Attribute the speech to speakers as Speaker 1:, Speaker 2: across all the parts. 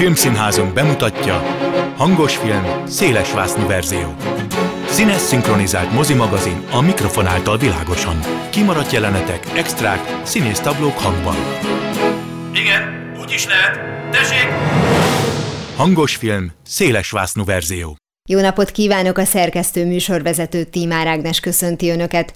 Speaker 1: Filmszínházunk bemutatja Hangos film, széles vásznú verzió. Színes szinkronizált mozimagazin a mikrofon által világosan. Kimaradt jelenetek, extrák, színésztablók hangban.
Speaker 2: Igen, úgy is lehet. Tessék!
Speaker 1: Hangos film, széles vásznú verzió.
Speaker 3: Jó napot kívánok a szerkesztő műsorvezető Tímár Ágnes köszönti Önöket.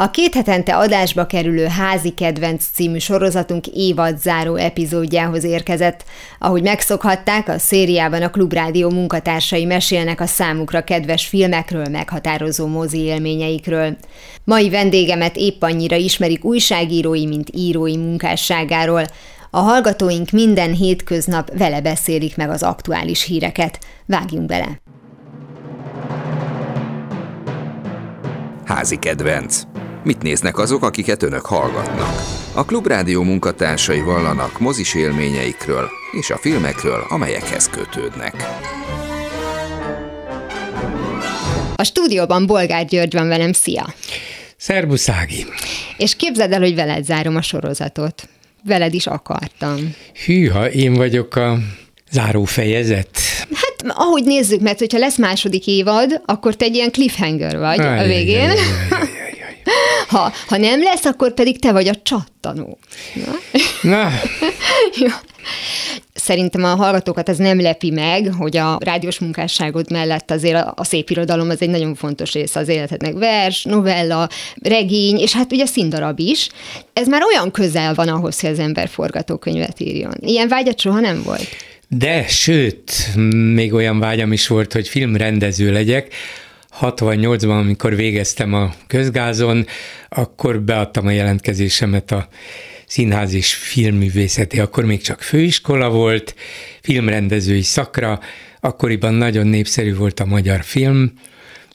Speaker 3: A két hetente adásba kerülő Házi Kedvenc című sorozatunk évad záró epizódjához érkezett. Ahogy megszokhatták, a szériában a Klubrádió munkatársai mesélnek a számukra kedves filmekről, meghatározó mozi élményeikről. Mai vendégemet épp annyira ismerik újságírói, mint írói munkásságáról. A hallgatóink minden hétköznap vele beszélik meg az aktuális híreket. Vágjunk bele!
Speaker 4: Házi kedvenc. Mit néznek azok, akiket önök hallgatnak? A Klubrádió munkatársai vallanak mozis élményeikről és a filmekről, amelyekhez kötődnek.
Speaker 3: A stúdióban Bolgár György van velem, szia!
Speaker 5: Szerbusz Ági!
Speaker 3: És képzeld el, hogy veled zárom a sorozatot. Veled is akartam.
Speaker 5: Hűha, én vagyok a záró fejezet.
Speaker 3: Hát, ahogy nézzük, mert hogyha lesz második évad, akkor te egy ilyen cliffhanger vagy
Speaker 5: Ajj,
Speaker 3: a végén.
Speaker 5: ajj, ajj, ajj.
Speaker 3: Ha, ha nem lesz, akkor pedig te vagy a csattanó. Na?
Speaker 5: Na,
Speaker 3: Jó. Szerintem a hallgatókat ez nem lepi meg, hogy a rádiós munkásságod mellett azért a, a szép irodalom az egy nagyon fontos része az életednek. Vers, novella, regény, és hát ugye színdarab is. Ez már olyan közel van ahhoz, hogy az ember forgatókönyvet írjon. Ilyen vágyat soha nem volt.
Speaker 5: de sőt, még olyan vágyam is volt, hogy filmrendező legyek. 68-ban, amikor végeztem a közgázon, akkor beadtam a jelentkezésemet a színház és filmművészeti, akkor még csak főiskola volt, filmrendezői szakra, akkoriban nagyon népszerű volt a magyar film,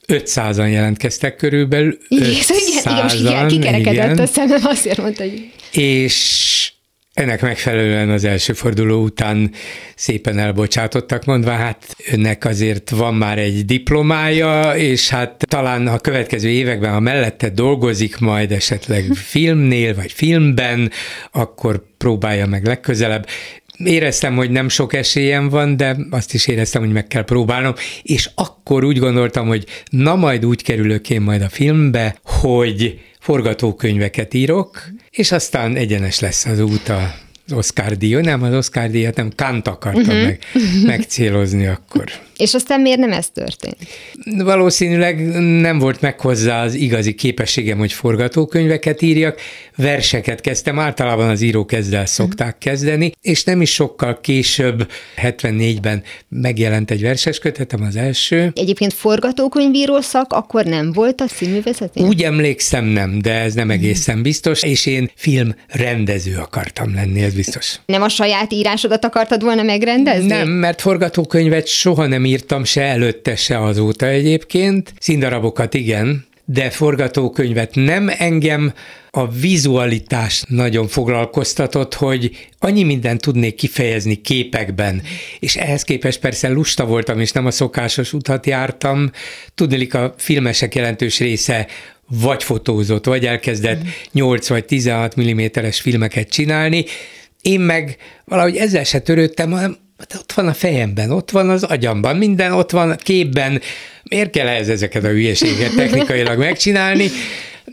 Speaker 5: 500-an jelentkeztek körülbelül.
Speaker 3: Igen, igen, igen most igen,
Speaker 5: 500-an,
Speaker 3: kikerekedett
Speaker 5: igen.
Speaker 3: a szemem, azért mondta, hogy
Speaker 5: és ennek megfelelően az első forduló után szépen elbocsátottak, mondva, hát önnek azért van már egy diplomája, és hát talán a következő években, ha mellette dolgozik majd esetleg filmnél, vagy filmben, akkor próbálja meg legközelebb. Éreztem, hogy nem sok esélyem van, de azt is éreztem, hogy meg kell próbálnom, és akkor úgy gondoltam, hogy na majd úgy kerülök én majd a filmbe, hogy forgatókönyveket írok, és aztán egyenes lesz az út a az Oscar díj, nem az Oscar díjat, nem Kant akartam uh-huh. meg, megcélozni akkor.
Speaker 3: És aztán miért nem ez történt?
Speaker 5: Valószínűleg nem volt meg hozzá az igazi képességem, hogy forgatókönyveket írjak, verseket kezdtem, általában az írók ezzel szokták kezdeni, és nem is sokkal később, 74-ben megjelent egy verses kötetem, az első.
Speaker 3: Egyébként forgatókönyvíró szak akkor nem volt a színművészetén?
Speaker 5: Úgy emlékszem nem, de ez nem egészen biztos, és én filmrendező akartam lenni, ez biztos.
Speaker 3: Nem a saját írásodat akartad volna megrendezni?
Speaker 5: Nem, mert forgatókönyvet soha nem írtam se előtte, se azóta egyébként. Színdarabokat igen, de forgatókönyvet nem engem a vizualitás nagyon foglalkoztatott, hogy annyi mindent tudnék kifejezni képekben, és ehhez képest persze lusta voltam, és nem a szokásos utat jártam. Tudnélik a filmesek jelentős része vagy fotózott, vagy elkezdett 8 vagy 16 mm-es filmeket csinálni. Én meg valahogy ezzel se törődtem, hanem ott van a fejemben, ott van az agyamban, minden ott van képben. Miért kell ehhez ezeket a hülyeséget technikailag megcsinálni?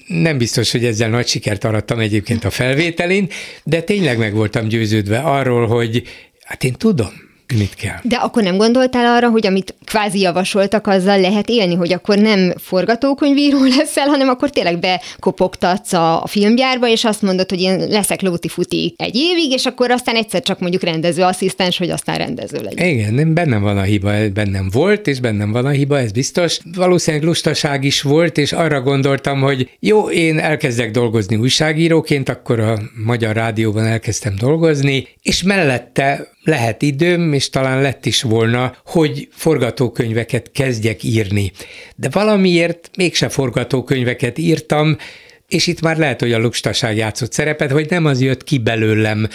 Speaker 5: Nem biztos, hogy ezzel nagy sikert arattam egyébként a felvételin, de tényleg meg voltam győződve arról, hogy hát én tudom, mit kell.
Speaker 3: De akkor nem gondoltál arra, hogy amit kvázi javasoltak, azzal lehet élni, hogy akkor nem forgatókönyvíró leszel, hanem akkor tényleg bekopogtatsz a filmgyárba, és azt mondod, hogy én leszek lóti futi egy évig, és akkor aztán egyszer csak mondjuk rendező asszisztens, hogy aztán rendező legyen.
Speaker 5: Igen, nem, bennem van a hiba, bennem volt, és bennem van a hiba, ez biztos. Valószínűleg lustaság is volt, és arra gondoltam, hogy jó, én elkezdek dolgozni újságíróként, akkor a Magyar Rádióban elkezdtem dolgozni, és mellette lehet időm, és talán lett is volna, hogy forgatókönyveket kezdjek írni. De valamiért mégse forgatókönyveket írtam, és itt már lehet, hogy a lustaság játszott szerepet, hogy nem az jött ki belőlem,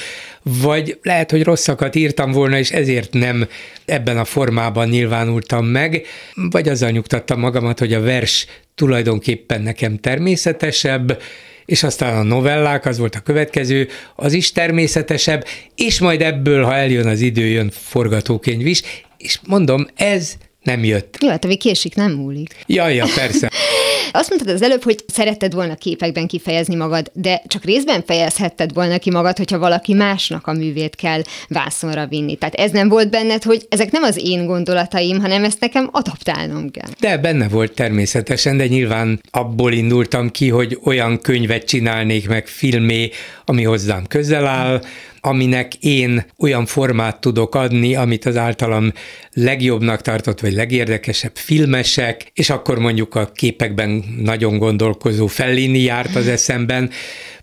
Speaker 5: vagy lehet, hogy rosszakat írtam volna, és ezért nem ebben a formában nyilvánultam meg, vagy azzal nyugtattam magamat, hogy a vers tulajdonképpen nekem természetesebb, és aztán a novellák, az volt a következő, az is természetesebb, és majd ebből, ha eljön az idő, jön forgatókönyv is, és mondom, ez nem jött.
Speaker 3: Jó, hát ami késik, nem múlik.
Speaker 5: Ja, ja, persze.
Speaker 3: Azt mondtad az előbb, hogy szeretted volna képekben kifejezni magad, de csak részben fejezhetted volna ki magad, hogyha valaki másnak a művét kell vászonra vinni. Tehát ez nem volt benned, hogy ezek nem az én gondolataim, hanem ezt nekem adaptálnom kell.
Speaker 5: De benne volt természetesen, de nyilván abból indultam ki, hogy olyan könyvet csinálnék meg filmé, ami hozzám közel áll, aminek én olyan formát tudok adni, amit az általam legjobbnak tartott, vagy legérdekesebb filmesek, és akkor mondjuk a képekben nagyon gondolkozó Fellini járt az eszemben,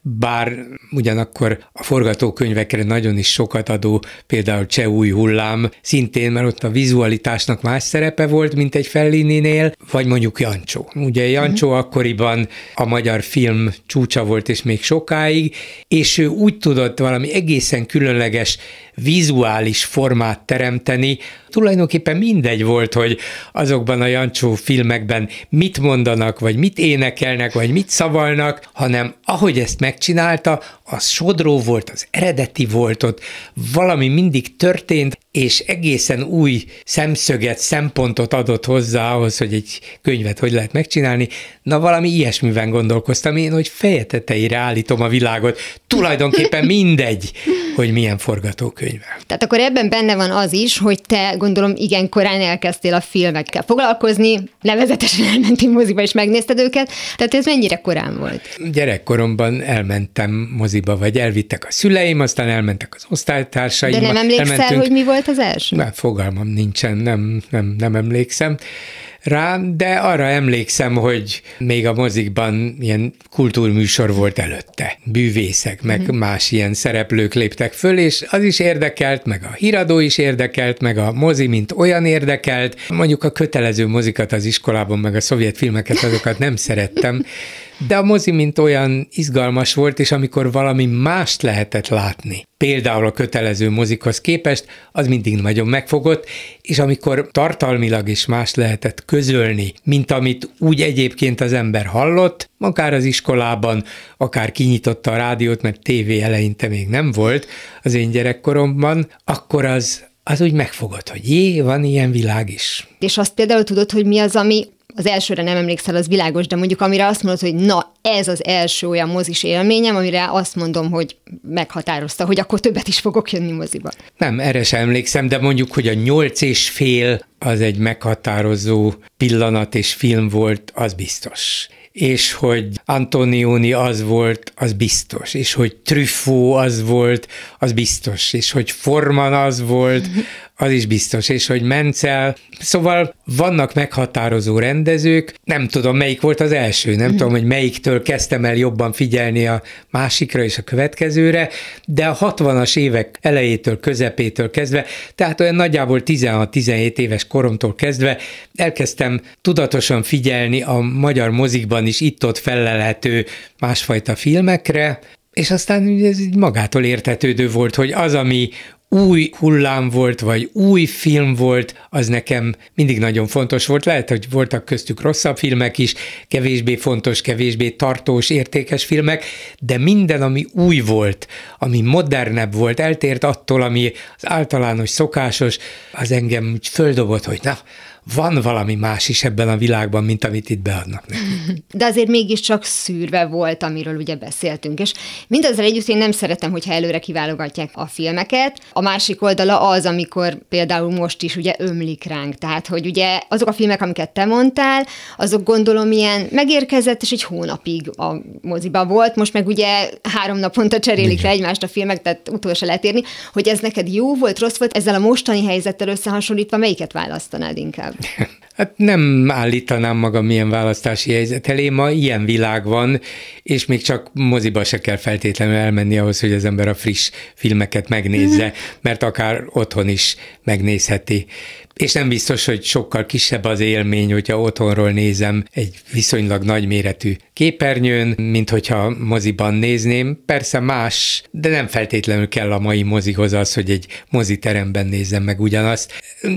Speaker 5: bár ugyanakkor a forgatókönyvekre nagyon is sokat adó, például Cseh új hullám, szintén, mert ott a vizualitásnak más szerepe volt, mint egy Fellininél, vagy mondjuk Jancsó. Ugye Jancsó uh-huh. akkoriban a magyar film csúcsa volt, és még sokáig, és ő úgy tudott valami egészen különleges vizuális formát teremteni, tulajdonképpen mindegy volt, hogy azokban a Jancsó filmekben mit mondanak, vagy mit énekelnek, vagy mit szavalnak, hanem ahogy ezt megcsinálta, az sodró volt, az eredeti volt, ott valami mindig történt, és egészen új szemszöget, szempontot adott hozzá ahhoz, hogy egy könyvet hogy lehet megcsinálni. Na valami ilyesmiben gondolkoztam én, hogy feje tetejére állítom a világot. Tulajdonképpen mindegy, hogy milyen forgatókönyvvel.
Speaker 3: Tehát akkor ebben benne van az is, hogy te gondolom igen korán elkezdtél a filmekkel foglalkozni, nevezetesen elmentél moziba és megnézted őket, tehát ez mennyire korán volt?
Speaker 5: Gyerekkoromban elmentem moziba, vagy elvittek a szüleim, aztán elmentek az osztálytársaim.
Speaker 3: De nem emlékszel, elmentünk... hogy mi volt az első?
Speaker 5: Nem, fogalmam nincsen, nem, nem, nem emlékszem rá, de arra emlékszem, hogy még a mozikban ilyen kultúrműsor volt előtte. Bűvészek, meg mm. más ilyen szereplők léptek föl, és az is érdekelt, meg a híradó is érdekelt, meg a mozi, mint olyan érdekelt. Mondjuk a kötelező mozikat az iskolában, meg a szovjet filmeket, azokat nem szerettem, de a mozi mint olyan izgalmas volt, és amikor valami mást lehetett látni, például a kötelező mozikhoz képest, az mindig nagyon megfogott, és amikor tartalmilag is más lehetett közölni, mint amit úgy egyébként az ember hallott, akár az iskolában, akár kinyitotta a rádiót, mert tévé eleinte még nem volt az én gyerekkoromban, akkor az az úgy megfogott, hogy jé, van ilyen világ is.
Speaker 3: És azt például tudod, hogy mi az, ami az elsőre nem emlékszel, az világos, de mondjuk amire azt mondod, hogy na, ez az első olyan mozis élményem, amire azt mondom, hogy meghatározta, hogy akkor többet is fogok jönni moziba.
Speaker 5: Nem, erre sem emlékszem, de mondjuk, hogy a nyolc és fél az egy meghatározó pillanat és film volt, az biztos. És hogy Antonioni az volt, az biztos, és hogy Truffaut az volt, az biztos, és hogy Forman az volt, az is biztos, és hogy Mencel. Szóval vannak meghatározó rendezők, nem tudom melyik volt az első, nem mm. tudom, hogy melyiktől kezdtem el jobban figyelni a másikra és a következőre, de a 60-as évek elejétől, közepétől kezdve, tehát olyan nagyjából 16-17 éves koromtól kezdve elkezdtem tudatosan figyelni a magyar mozikban is itt-ott felelhető másfajta filmekre, és aztán ez magától értetődő volt, hogy az, ami új hullám volt, vagy új film volt, az nekem mindig nagyon fontos volt. Lehet, hogy voltak köztük rosszabb filmek is, kevésbé fontos, kevésbé tartós, értékes filmek, de minden, ami új volt, ami modernebb volt, eltért attól, ami az általános, szokásos, az engem úgy földobott, hogy na, van valami más is ebben a világban, mint amit itt beadnak neki.
Speaker 3: De azért mégiscsak szűrve volt, amiről ugye beszéltünk, és mindezzel együtt én nem szeretem, hogyha előre kiválogatják a filmeket. A másik oldala az, amikor például most is ugye ömlik ránk, tehát hogy ugye azok a filmek, amiket te mondtál, azok gondolom ilyen megérkezett, és egy hónapig a moziba volt, most meg ugye három naponta cserélik Igen. le egymást a filmek, tehát utolsó lehet érni, hogy ez neked jó volt, rossz volt, ezzel a mostani helyzettel összehasonlítva melyiket választanád inkább?
Speaker 5: Hát nem állítanám magam milyen választási helyzet elé, ma ilyen világ van, és még csak moziba se kell feltétlenül elmenni ahhoz, hogy az ember a friss filmeket megnézze, mhm. mert akár otthon is megnézheti. És nem biztos, hogy sokkal kisebb az élmény, hogyha otthonról nézem egy viszonylag nagyméretű képernyőn, mint hogyha moziban nézném. Persze más, de nem feltétlenül kell a mai mozihoz az, hogy egy moziteremben nézzem meg ugyanazt.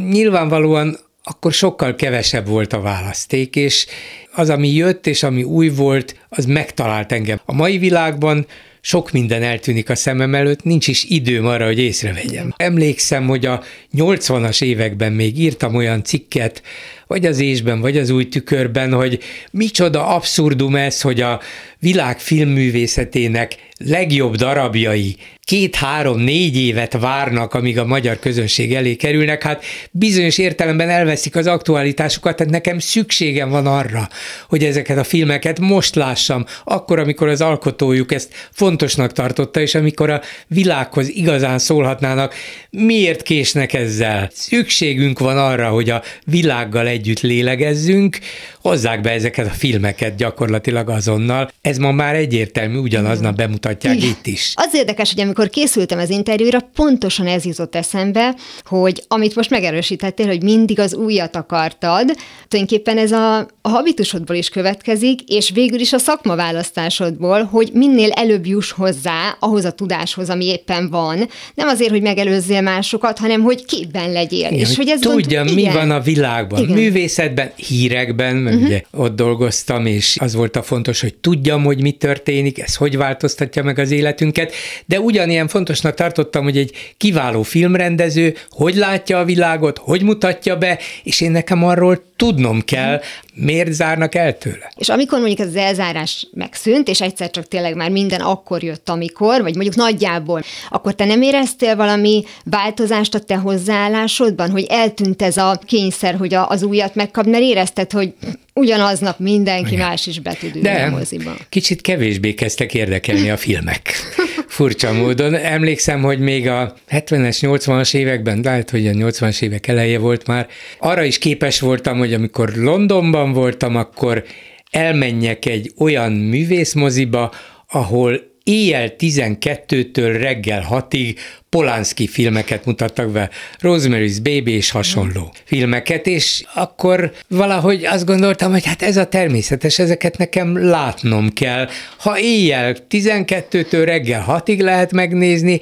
Speaker 5: Nyilvánvalóan akkor sokkal kevesebb volt a választék, és az, ami jött, és ami új volt, az megtalált engem. A mai világban sok minden eltűnik a szemem előtt, nincs is időm arra, hogy észrevegyem. Emlékszem, hogy a 80-as években még írtam olyan cikket, vagy az ésben, vagy az új tükörben, hogy micsoda abszurdum ez, hogy a világ filmművészetének legjobb darabjai két-három-négy évet várnak, amíg a magyar közönség elé kerülnek, hát bizonyos értelemben elveszik az aktualitásukat, tehát nekem szükségem van arra, hogy ezeket a filmeket most lássam, akkor, amikor az alkotójuk ezt fontosnak tartotta, és amikor a világhoz igazán szólhatnának, miért késnek ezzel? Szükségünk van arra, hogy a világgal együtt lélegezzünk, hozzák be ezeket a filmeket gyakorlatilag azonnal. Ez ma már egyértelmű, ugyanaznap bemutatják Igen. itt is.
Speaker 3: Az érdekes, hogy amikor készültem az interjúra, pontosan ez jutott eszembe, hogy amit most megerősítettél, hogy mindig az újat akartad, tulajdonképpen ez a, a habitusodból is következik, és végül is a szakmaválasztásodból, hogy minél előbb juss hozzá ahhoz a tudáshoz, ami éppen van. Nem azért, hogy megelőzzél másokat, hanem hogy képben legyél.
Speaker 5: Igen, és hogy ez tudja, mi igen. van a világban, igen. Művészetben, hírekben, uh-huh. ugye ott dolgoztam, és az volt a fontos, hogy tudjam, hogy mi történik, ez hogy változtatja meg az életünket, de ugyanilyen fontosnak tartottam, hogy egy kiváló filmrendező hogy látja a világot, hogy mutatja be, és én nekem arról tudnom kell, miért zárnak el tőle.
Speaker 3: És amikor mondjuk ez az elzárás megszűnt, és egyszer csak tényleg már minden akkor jött, amikor, vagy mondjuk nagyjából, akkor te nem éreztél valami változást a te hozzáállásodban, hogy eltűnt ez a kényszer, hogy az újat megkap, mert érezted, hogy ugyanaznap mindenki Igen. más is be tud ülni a moziba.
Speaker 5: kicsit kevésbé kezdtek érdekelni a filmek. Furcsa módon. Emlékszem, hogy még a 70-es, 80-as években, lehet, hogy a 80-as évek eleje volt már, arra is képes voltam, hogy amikor Londonban voltam, akkor elmenjek egy olyan művészmoziba, ahol éjjel 12-től reggel 6-ig Polanski filmeket mutattak be, Rosemary's Baby és hasonló filmeket, és akkor valahogy azt gondoltam, hogy hát ez a természetes, ezeket nekem látnom kell. Ha éjjel 12-től reggel 6-ig lehet megnézni,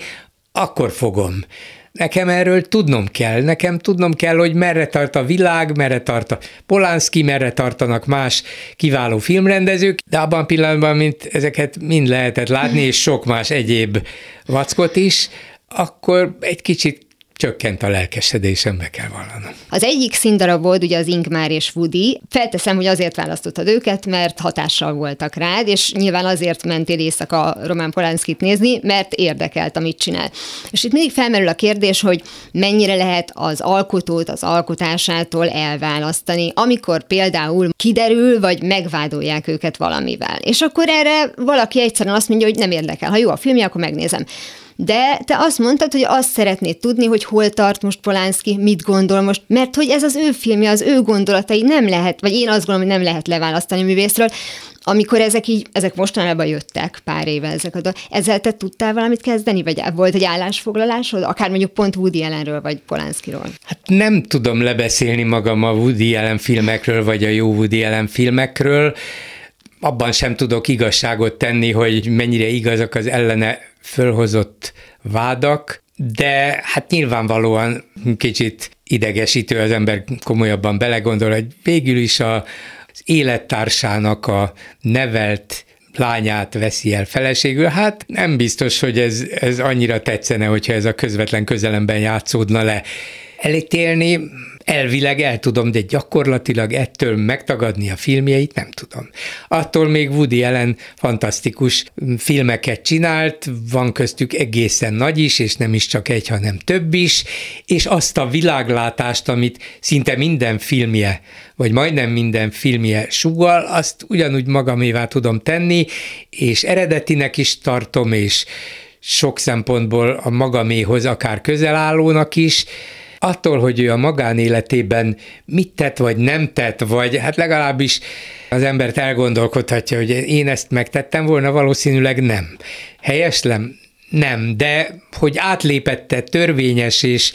Speaker 5: akkor fogom. Nekem erről tudnom kell, nekem tudnom kell, hogy merre tart a világ, merre tart a Polanski, merre tartanak más kiváló filmrendezők, de abban pillanatban, mint ezeket mind lehetett látni, és sok más egyéb vackot is, akkor egy kicsit csökkent a lelkesedésem, be kell vallanom.
Speaker 3: Az egyik színdarabod ugye az Ingmár és Woody. Felteszem, hogy azért választottad őket, mert hatással voltak rád, és nyilván azért mentél éjszaka Roman Polanskit nézni, mert érdekelt, amit csinál. És itt mindig felmerül a kérdés, hogy mennyire lehet az alkotót az alkotásától elválasztani, amikor például kiderül, vagy megvádolják őket valamivel. És akkor erre valaki egyszerűen azt mondja, hogy nem érdekel. Ha jó a filmje, akkor megnézem. De te azt mondtad, hogy azt szeretnéd tudni, hogy hol tart most Polánszki, mit gondol most, mert hogy ez az ő filmje, az ő gondolatai nem lehet, vagy én azt gondolom, hogy nem lehet leválasztani a művészről, amikor ezek így, ezek mostanában jöttek pár éve ezek a dolgok, ezzel te tudtál valamit kezdeni, vagy volt egy állásfoglalásod, akár mondjuk pont Woody Allenről, vagy Polanskiról?
Speaker 5: Hát nem tudom lebeszélni magam a Woody Allen filmekről, vagy a jó Woody Allen filmekről, abban sem tudok igazságot tenni, hogy mennyire igazak az ellene fölhozott vádak, de hát nyilvánvalóan kicsit idegesítő az ember komolyabban belegondol, hogy végül is a, az élettársának a nevelt lányát veszi el feleségül, hát nem biztos, hogy ez, ez annyira tetszene, hogyha ez a közvetlen közelemben játszódna le. Elítélni elvileg el tudom, de gyakorlatilag ettől megtagadni a filmjeit nem tudom. Attól még Woody Allen fantasztikus filmeket csinált, van köztük egészen nagy is, és nem is csak egy, hanem több is, és azt a világlátást, amit szinte minden filmje, vagy majdnem minden filmje sugal, azt ugyanúgy magamévá tudom tenni, és eredetinek is tartom, és sok szempontból a magaméhoz akár közelállónak is, attól, hogy ő a magánéletében mit tett, vagy nem tett, vagy hát legalábbis az embert elgondolkodhatja, hogy én ezt megtettem volna, valószínűleg nem. Helyeslem? Nem, de hogy átlépette törvényes és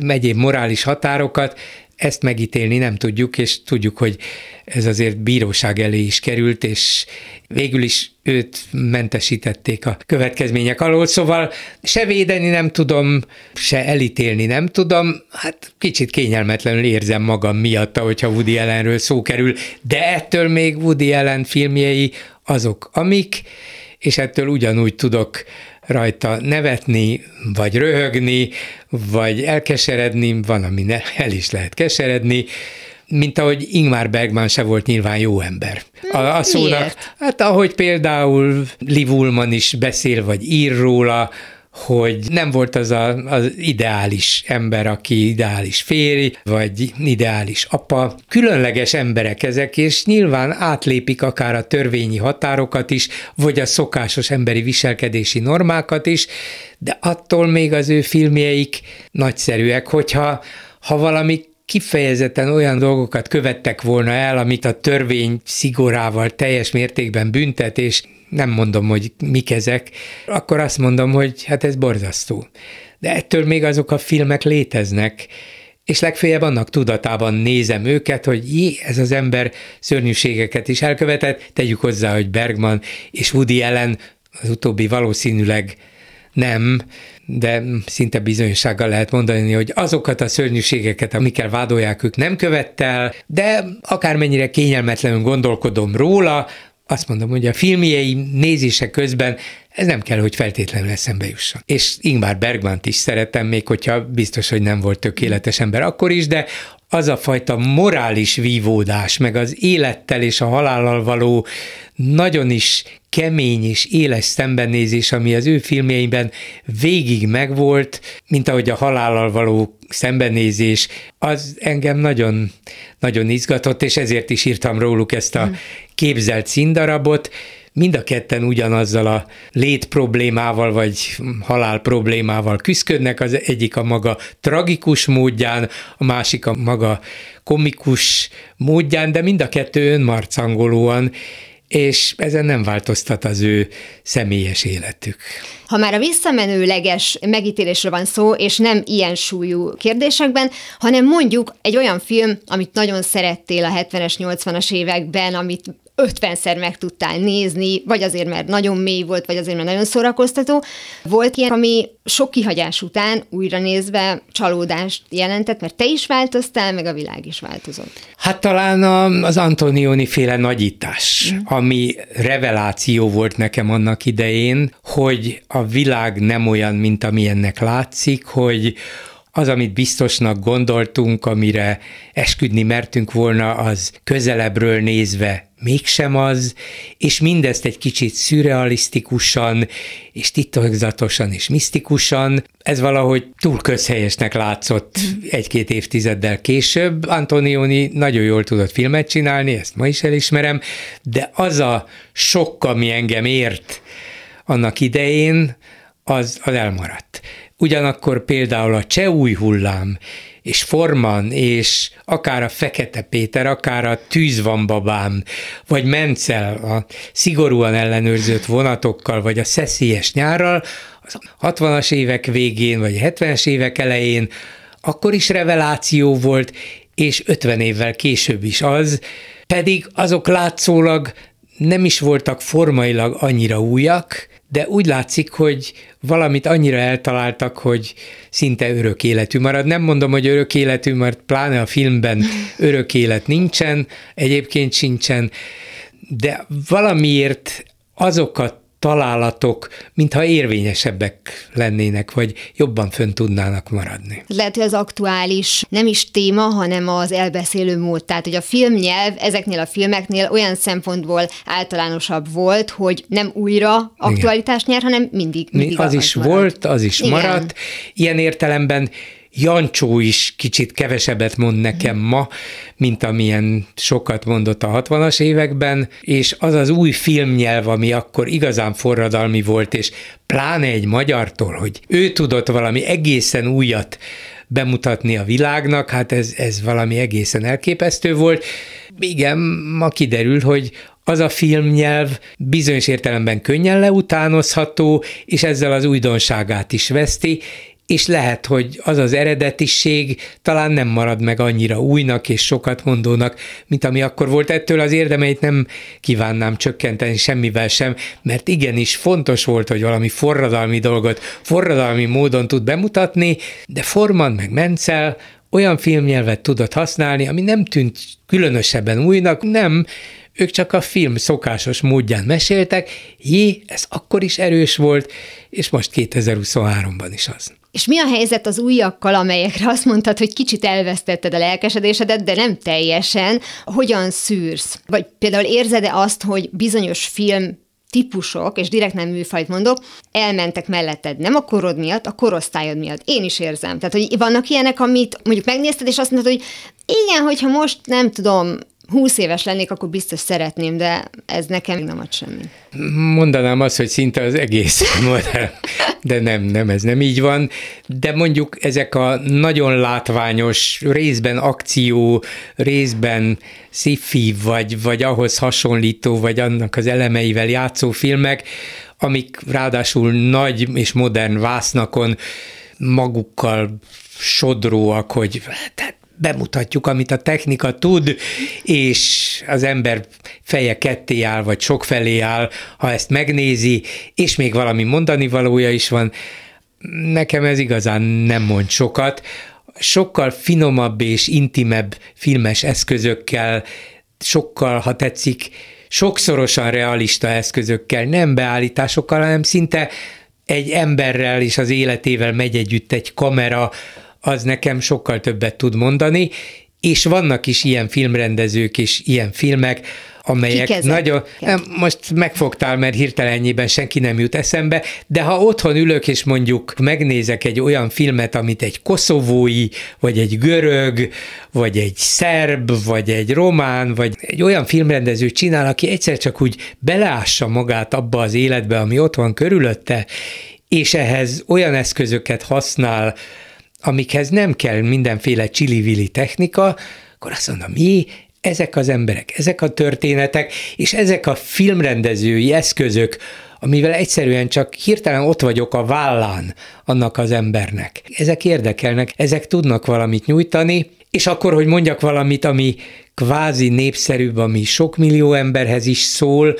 Speaker 5: megyéb morális határokat, ezt megítélni nem tudjuk, és tudjuk, hogy ez azért bíróság elé is került, és végül is őt mentesítették a következmények alól, szóval se védeni nem tudom, se elítélni nem tudom, hát kicsit kényelmetlenül érzem magam miatta, hogyha Woody Allenről szó kerül, de ettől még Woody Allen filmjei azok, amik, és ettől ugyanúgy tudok rajta nevetni, vagy röhögni, vagy elkeseredni, van, ami el is lehet keseredni, mint ahogy Ingmar Bergman se volt nyilván jó ember.
Speaker 3: A, a szónak, Miért?
Speaker 5: hát ahogy például Liv Ullman is beszél, vagy ír róla, hogy nem volt az a, az ideális ember, aki ideális férj, vagy ideális apa. Különleges emberek ezek, és nyilván átlépik akár a törvényi határokat is, vagy a szokásos emberi viselkedési normákat is, de attól még az ő filmjeik nagyszerűek, hogyha ha valami kifejezetten olyan dolgokat követtek volna el, amit a törvény szigorával teljes mértékben büntet, és nem mondom, hogy mik ezek, akkor azt mondom, hogy hát ez borzasztó. De ettől még azok a filmek léteznek, és legfeljebb annak tudatában nézem őket, hogy jé, ez az ember szörnyűségeket is elkövetett, tegyük hozzá, hogy Bergman és Woody Allen az utóbbi valószínűleg nem, de szinte bizonyossággal lehet mondani, hogy azokat a szörnyűségeket, amikkel vádolják, ők nem követtel, de akármennyire kényelmetlenül gondolkodom róla, azt mondom, hogy a filmjei nézése közben ez nem kell, hogy feltétlenül eszembe jusson. És Ingmar Bergmant is szeretem, még hogyha biztos, hogy nem volt tökéletes ember akkor is, de az a fajta morális vívódás, meg az élettel és a halállal való nagyon is kemény és éles szembenézés, ami az ő filmjeiben végig megvolt, mint ahogy a halállal való szembenézés, az engem nagyon, nagyon izgatott, és ezért is írtam róluk ezt a hmm. képzelt színdarabot, mind a ketten ugyanazzal a lét problémával vagy halál problémával küzdködnek, az egyik a maga tragikus módján, a másik a maga komikus módján, de mind a kettő önmarcangolóan, és ezen nem változtat az ő személyes életük.
Speaker 3: Ha már a visszamenőleges megítélésről van szó, és nem ilyen súlyú kérdésekben, hanem mondjuk egy olyan film, amit nagyon szerettél a 70-es, 80-as években, amit ötvenszer meg tudtál nézni, vagy azért, mert nagyon mély volt, vagy azért, mert nagyon szórakoztató. Volt ilyen, ami sok kihagyás után újra nézve csalódást jelentett, mert te is változtál, meg a világ is változott.
Speaker 5: Hát talán az Antonioni féle nagyítás, mm. ami reveláció volt nekem annak idején, hogy a világ nem olyan, mint amilyennek látszik, hogy az, amit biztosnak gondoltunk, amire esküdni mertünk volna, az közelebbről nézve mégsem az, és mindezt egy kicsit szürrealisztikusan, és titokzatosan és misztikusan, ez valahogy túl közhelyesnek látszott egy-két évtizeddel később. Antonioni nagyon jól tudott filmet csinálni, ezt ma is elismerem, de az a sok, ami engem ért annak idején, az, az elmaradt. Ugyanakkor például a cseh új hullám, és Forman, és akár a Fekete Péter, akár a Tűz van babám, vagy Mencel a szigorúan ellenőrzött vonatokkal, vagy a szeszélyes nyárral, az 60-as évek végén, vagy 70-es évek elején akkor is reveláció volt, és 50 évvel később is az, pedig azok látszólag nem is voltak formailag annyira újak, de úgy látszik, hogy valamit annyira eltaláltak, hogy szinte örök életű marad. Nem mondom, hogy örök életű, mert pláne a filmben örök élet nincsen, egyébként sincsen, de valamiért azokat találatok, mintha érvényesebbek lennének, vagy jobban fönn tudnának maradni.
Speaker 3: Lehet, hogy az aktuális nem is téma, hanem az elbeszélő mód. Tehát, hogy a filmnyelv ezeknél a filmeknél olyan szempontból általánosabb volt, hogy nem újra aktualitást nyer, hanem mindig, mindig
Speaker 5: az, az is volt, az is Igen. maradt. Ilyen értelemben Jancsó is kicsit kevesebbet mond nekem ma, mint amilyen sokat mondott a 60-as években, és az az új filmnyelv, ami akkor igazán forradalmi volt, és pláne egy magyartól, hogy ő tudott valami egészen újat bemutatni a világnak, hát ez, ez valami egészen elképesztő volt. Igen, ma kiderül, hogy az a filmnyelv bizonyos értelemben könnyen leutánozható, és ezzel az újdonságát is veszti, és lehet, hogy az az eredetiség talán nem marad meg annyira újnak és sokat mondónak, mint ami akkor volt. Ettől az érdemeit nem kívánnám csökkenteni semmivel sem, mert igenis fontos volt, hogy valami forradalmi dolgot forradalmi módon tud bemutatni, de Forman meg Mencel olyan filmnyelvet tudott használni, ami nem tűnt különösebben újnak, nem, ők csak a film szokásos módján meséltek, jé, ez akkor is erős volt, és most 2023-ban is az.
Speaker 3: És mi a helyzet az újakkal, amelyekre azt mondtad, hogy kicsit elvesztetted a lelkesedésedet, de nem teljesen? Hogyan szűrsz? Vagy például érzed-e azt, hogy bizonyos film típusok, és direkt nem műfajt mondok, elmentek melletted, nem a korod miatt, a korosztályod miatt. Én is érzem. Tehát, hogy vannak ilyenek, amit mondjuk megnézted, és azt mondod, hogy igen, hogyha most nem tudom, 20 éves lennék, akkor biztos szeretném, de ez nekem nem ad semmi.
Speaker 5: Mondanám azt, hogy szinte az egész modell, de nem, nem, ez nem így van. De mondjuk ezek a nagyon látványos, részben akció, részben sci vagy, vagy ahhoz hasonlító, vagy annak az elemeivel játszó filmek, amik ráadásul nagy és modern vásznakon magukkal sodróak, hogy tehát bemutatjuk, amit a technika tud, és az ember feje ketté áll, vagy sok felé áll, ha ezt megnézi, és még valami mondani valója is van. Nekem ez igazán nem mond sokat. Sokkal finomabb és intimebb filmes eszközökkel, sokkal, ha tetszik, sokszorosan realista eszközökkel, nem beállításokkal, hanem szinte egy emberrel és az életével megy együtt egy kamera, az nekem sokkal többet tud mondani, és vannak is ilyen filmrendezők és ilyen filmek, amelyek nagyon, most megfogtál, mert hirtelen ennyiben senki nem jut eszembe, de ha otthon ülök és mondjuk megnézek egy olyan filmet, amit egy koszovói, vagy egy görög, vagy egy szerb, vagy egy román, vagy egy olyan filmrendező csinál, aki egyszer csak úgy beleássa magát abba az életbe, ami ott van körülötte, és ehhez olyan eszközöket használ, amikhez nem kell mindenféle csili technika, akkor azt mondom, mi, ezek az emberek, ezek a történetek, és ezek a filmrendezői eszközök, amivel egyszerűen csak hirtelen ott vagyok a vállán annak az embernek. Ezek érdekelnek, ezek tudnak valamit nyújtani, és akkor, hogy mondjak valamit, ami kvázi népszerűbb, ami sok millió emberhez is szól,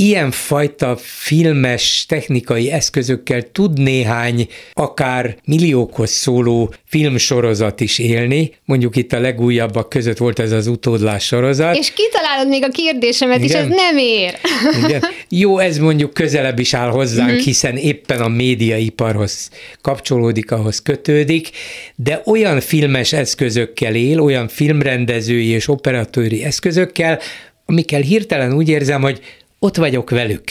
Speaker 5: ilyenfajta filmes technikai eszközökkel tud néhány akár milliókhoz szóló filmsorozat is élni. Mondjuk itt a legújabbak között volt ez az utódlás sorozat.
Speaker 3: És kitalálod még a kérdésemet Igen? is, ez nem ér.
Speaker 5: Igen. Jó, ez mondjuk közelebb is áll hozzánk, mm-hmm. hiszen éppen a médiaiparhoz kapcsolódik, ahhoz kötődik, de olyan filmes eszközökkel él, olyan filmrendezői és operatőri eszközökkel, amikkel hirtelen úgy érzem, hogy ott vagyok velük,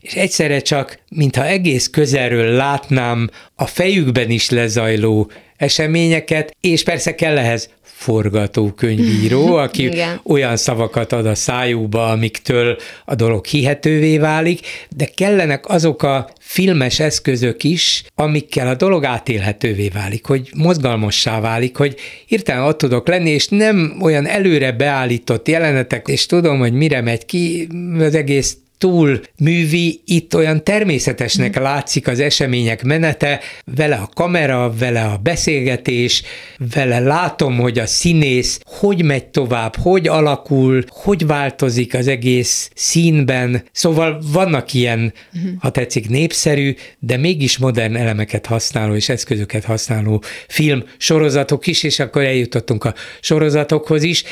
Speaker 5: és egyszerre csak, mintha egész közelről látnám a fejükben is lezajló eseményeket, és persze kell ehhez forgatókönyvíró, aki Igen. olyan szavakat ad a szájúba, amiktől a dolog hihetővé válik, de kellenek azok a filmes eszközök is, amikkel a dolog átélhetővé válik, hogy mozgalmassá válik, hogy hirtelen ott tudok lenni, és nem olyan előre beállított jelenetek, és tudom, hogy mire megy ki az egész túl művi, itt olyan természetesnek látszik az események menete, vele a kamera, vele a beszélgetés, vele látom, hogy a színész hogy megy tovább, hogy alakul, hogy változik az egész színben. Szóval vannak ilyen, ha tetszik, népszerű, de mégis modern elemeket használó és eszközöket használó film sorozatok is, és akkor eljutottunk a sorozatokhoz is,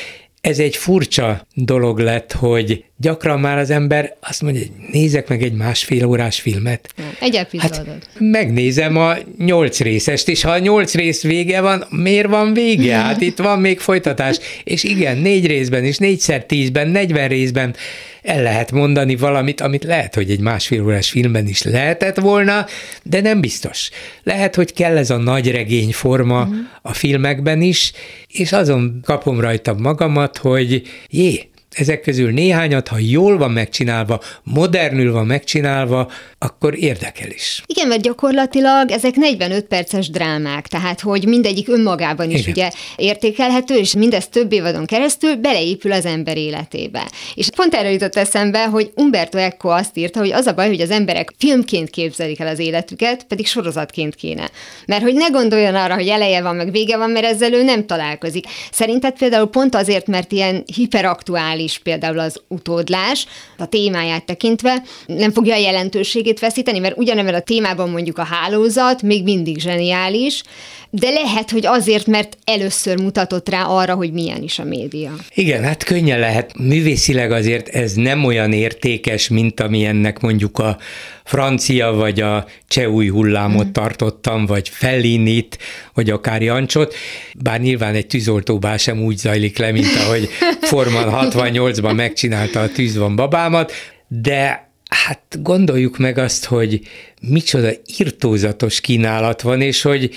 Speaker 5: ez egy furcsa dolog lett, hogy gyakran már az ember azt mondja, hogy nézek meg egy másfél órás filmet.
Speaker 3: Egy epizódot.
Speaker 5: Hát megnézem a nyolc részest, és ha a nyolc rész vége van, miért van vége? Hát itt van még folytatás. És igen, négy részben, és négyszer tízben, negyven részben el lehet mondani valamit, amit lehet, hogy egy másfél órás filmben is lehetett volna, de nem biztos. Lehet, hogy kell ez a nagy regény forma uh-huh. a filmekben is, és azon kapom rajta magamat, hogy jé, ezek közül néhányat, ha jól van megcsinálva, modernül van megcsinálva, akkor érdekel is.
Speaker 3: Igen, mert gyakorlatilag ezek 45 perces drámák, tehát hogy mindegyik önmagában is Igen. ugye értékelhető, és mindez több évadon keresztül beleépül az ember életébe. És pont erre jutott eszembe, hogy Umberto Eco azt írta, hogy az a baj, hogy az emberek filmként képzelik el az életüket, pedig sorozatként kéne. Mert hogy ne gondoljon arra, hogy eleje van, meg vége van, mert ezzel ő nem találkozik. Szerinted például pont azért, mert ilyen hiperaktuális például az utódlás, a témáját tekintve, nem fogja a jelentőségét veszíteni, mert ugyanebben a témában mondjuk a hálózat még mindig zseniális, de lehet, hogy azért, mert először mutatott rá arra, hogy milyen is a média.
Speaker 5: Igen, hát könnyen lehet. Művészileg azért ez nem olyan értékes, mint ami ennek mondjuk a francia vagy a cseh új hullámot mm. tartottam, vagy Fellinit, vagy akár Jancsot, bár nyilván egy tűzoltóbá sem úgy zajlik le, mint ahogy Forman 68-ban megcsinálta a tűzvan babámat, de hát gondoljuk meg azt, hogy micsoda irtózatos kínálat van, és hogy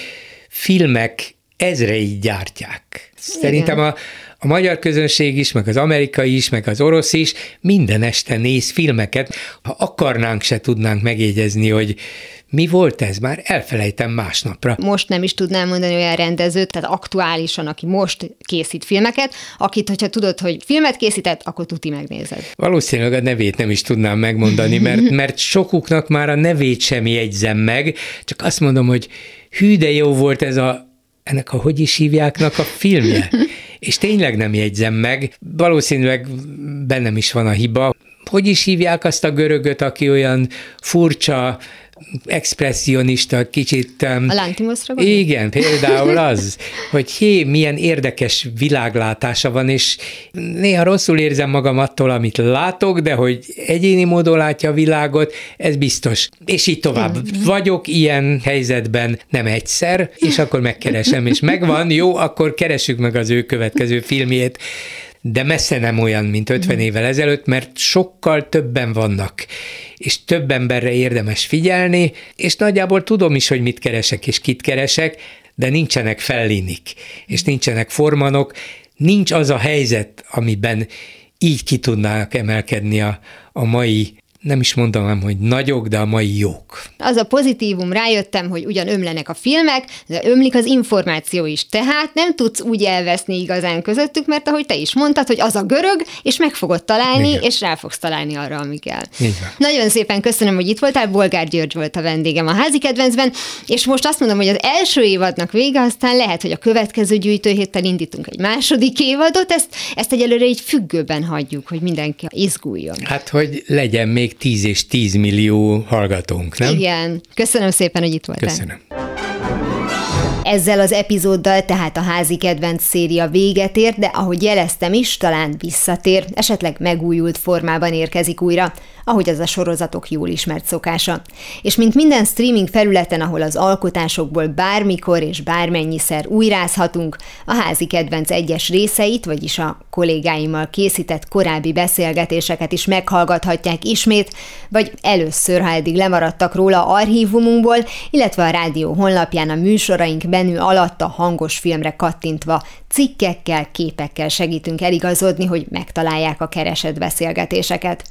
Speaker 5: filmek ezreit gyártják. Szerintem a, a magyar közönség is, meg az amerikai is, meg az orosz is minden este néz filmeket. Ha akarnánk, se tudnánk megjegyezni, hogy mi volt ez? Már elfelejtem másnapra.
Speaker 3: Most nem is tudnám mondani olyan rendezőt, tehát aktuálisan, aki most készít filmeket, akit, hogyha tudod, hogy filmet készített, akkor tuti megnézed.
Speaker 5: Valószínűleg a nevét nem is tudnám megmondani, mert, mert sokuknak már a nevét sem jegyzem meg, csak azt mondom, hogy hű, de jó volt ez a, ennek a hogy is hívjáknak a filmje. És tényleg nem jegyzem meg, valószínűleg bennem is van a hiba. Hogy is hívják azt a görögöt, aki olyan furcsa, expressionista, kicsit...
Speaker 3: Um, a Lantimosra
Speaker 5: van? Igen, például az, hogy hé, milyen érdekes világlátása van, és néha rosszul érzem magam attól, amit látok, de hogy egyéni módon látja a világot, ez biztos. És így tovább. Vagyok ilyen helyzetben nem egyszer, és akkor megkeresem, és megvan, jó, akkor keresük meg az ő következő filmjét de messze nem olyan, mint 50 évvel ezelőtt, mert sokkal többen vannak, és több emberre érdemes figyelni, és nagyjából tudom is, hogy mit keresek és kit keresek, de nincsenek fellinik, és nincsenek formanok, nincs az a helyzet, amiben így ki tudnának emelkedni a, a mai nem is mondanám, hogy nagyok, de a mai jók.
Speaker 3: Az a pozitívum, rájöttem, hogy ugyan ömlenek a filmek, de ömlik az információ is. Tehát nem tudsz úgy elveszni igazán közöttük, mert ahogy te is mondtad, hogy az a görög, és meg fogod találni, Igen. és rá fogsz találni arra, ami kell. Igen. Nagyon szépen köszönöm, hogy itt voltál. Bolgár György volt a vendégem a házi kedvencben, és most azt mondom, hogy az első évadnak vége, aztán lehet, hogy a következő gyűjtőhéttel indítunk egy második évadot, ezt, ezt egyelőre így függőben hagyjuk, hogy mindenki izguljon.
Speaker 5: Hát, hogy legyen még 10 és 10 millió hallgatónk, nem?
Speaker 3: Igen. Köszönöm szépen, hogy itt voltál.
Speaker 5: Köszönöm.
Speaker 3: Ezzel az epizóddal tehát a házi kedvenc széria véget ért, de ahogy jeleztem is, talán visszatér, esetleg megújult formában érkezik újra, ahogy az a sorozatok jól ismert szokása. És mint minden streaming felületen, ahol az alkotásokból bármikor és bármennyiszer újrázhatunk, a házi kedvenc egyes részeit, vagyis a kollégáimmal készített korábbi beszélgetéseket is meghallgathatják ismét, vagy először, ha eddig lemaradtak róla archívumunkból, illetve a rádió honlapján a műsoraink menü alatt a hangos filmre kattintva cikkekkel, képekkel segítünk eligazodni, hogy megtalálják a keresett beszélgetéseket.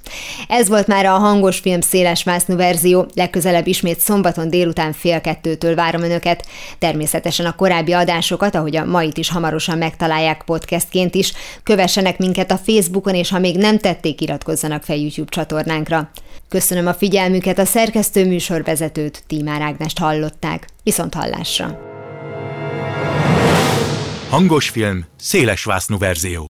Speaker 3: Ez volt már a hangos film széles másznú verzió, legközelebb ismét szombaton délután fél kettőtől várom Önöket. Természetesen a korábbi adásokat, ahogy a mait is hamarosan megtalálják podcastként is, kövessenek minket a Facebookon, és ha még nem tették, iratkozzanak fel YouTube csatornánkra. Köszönöm a figyelmüket, a szerkesztő műsorvezetőt, Tímár Ágnest hallották. Viszont hallásra!
Speaker 1: Hangos film, széles verzió.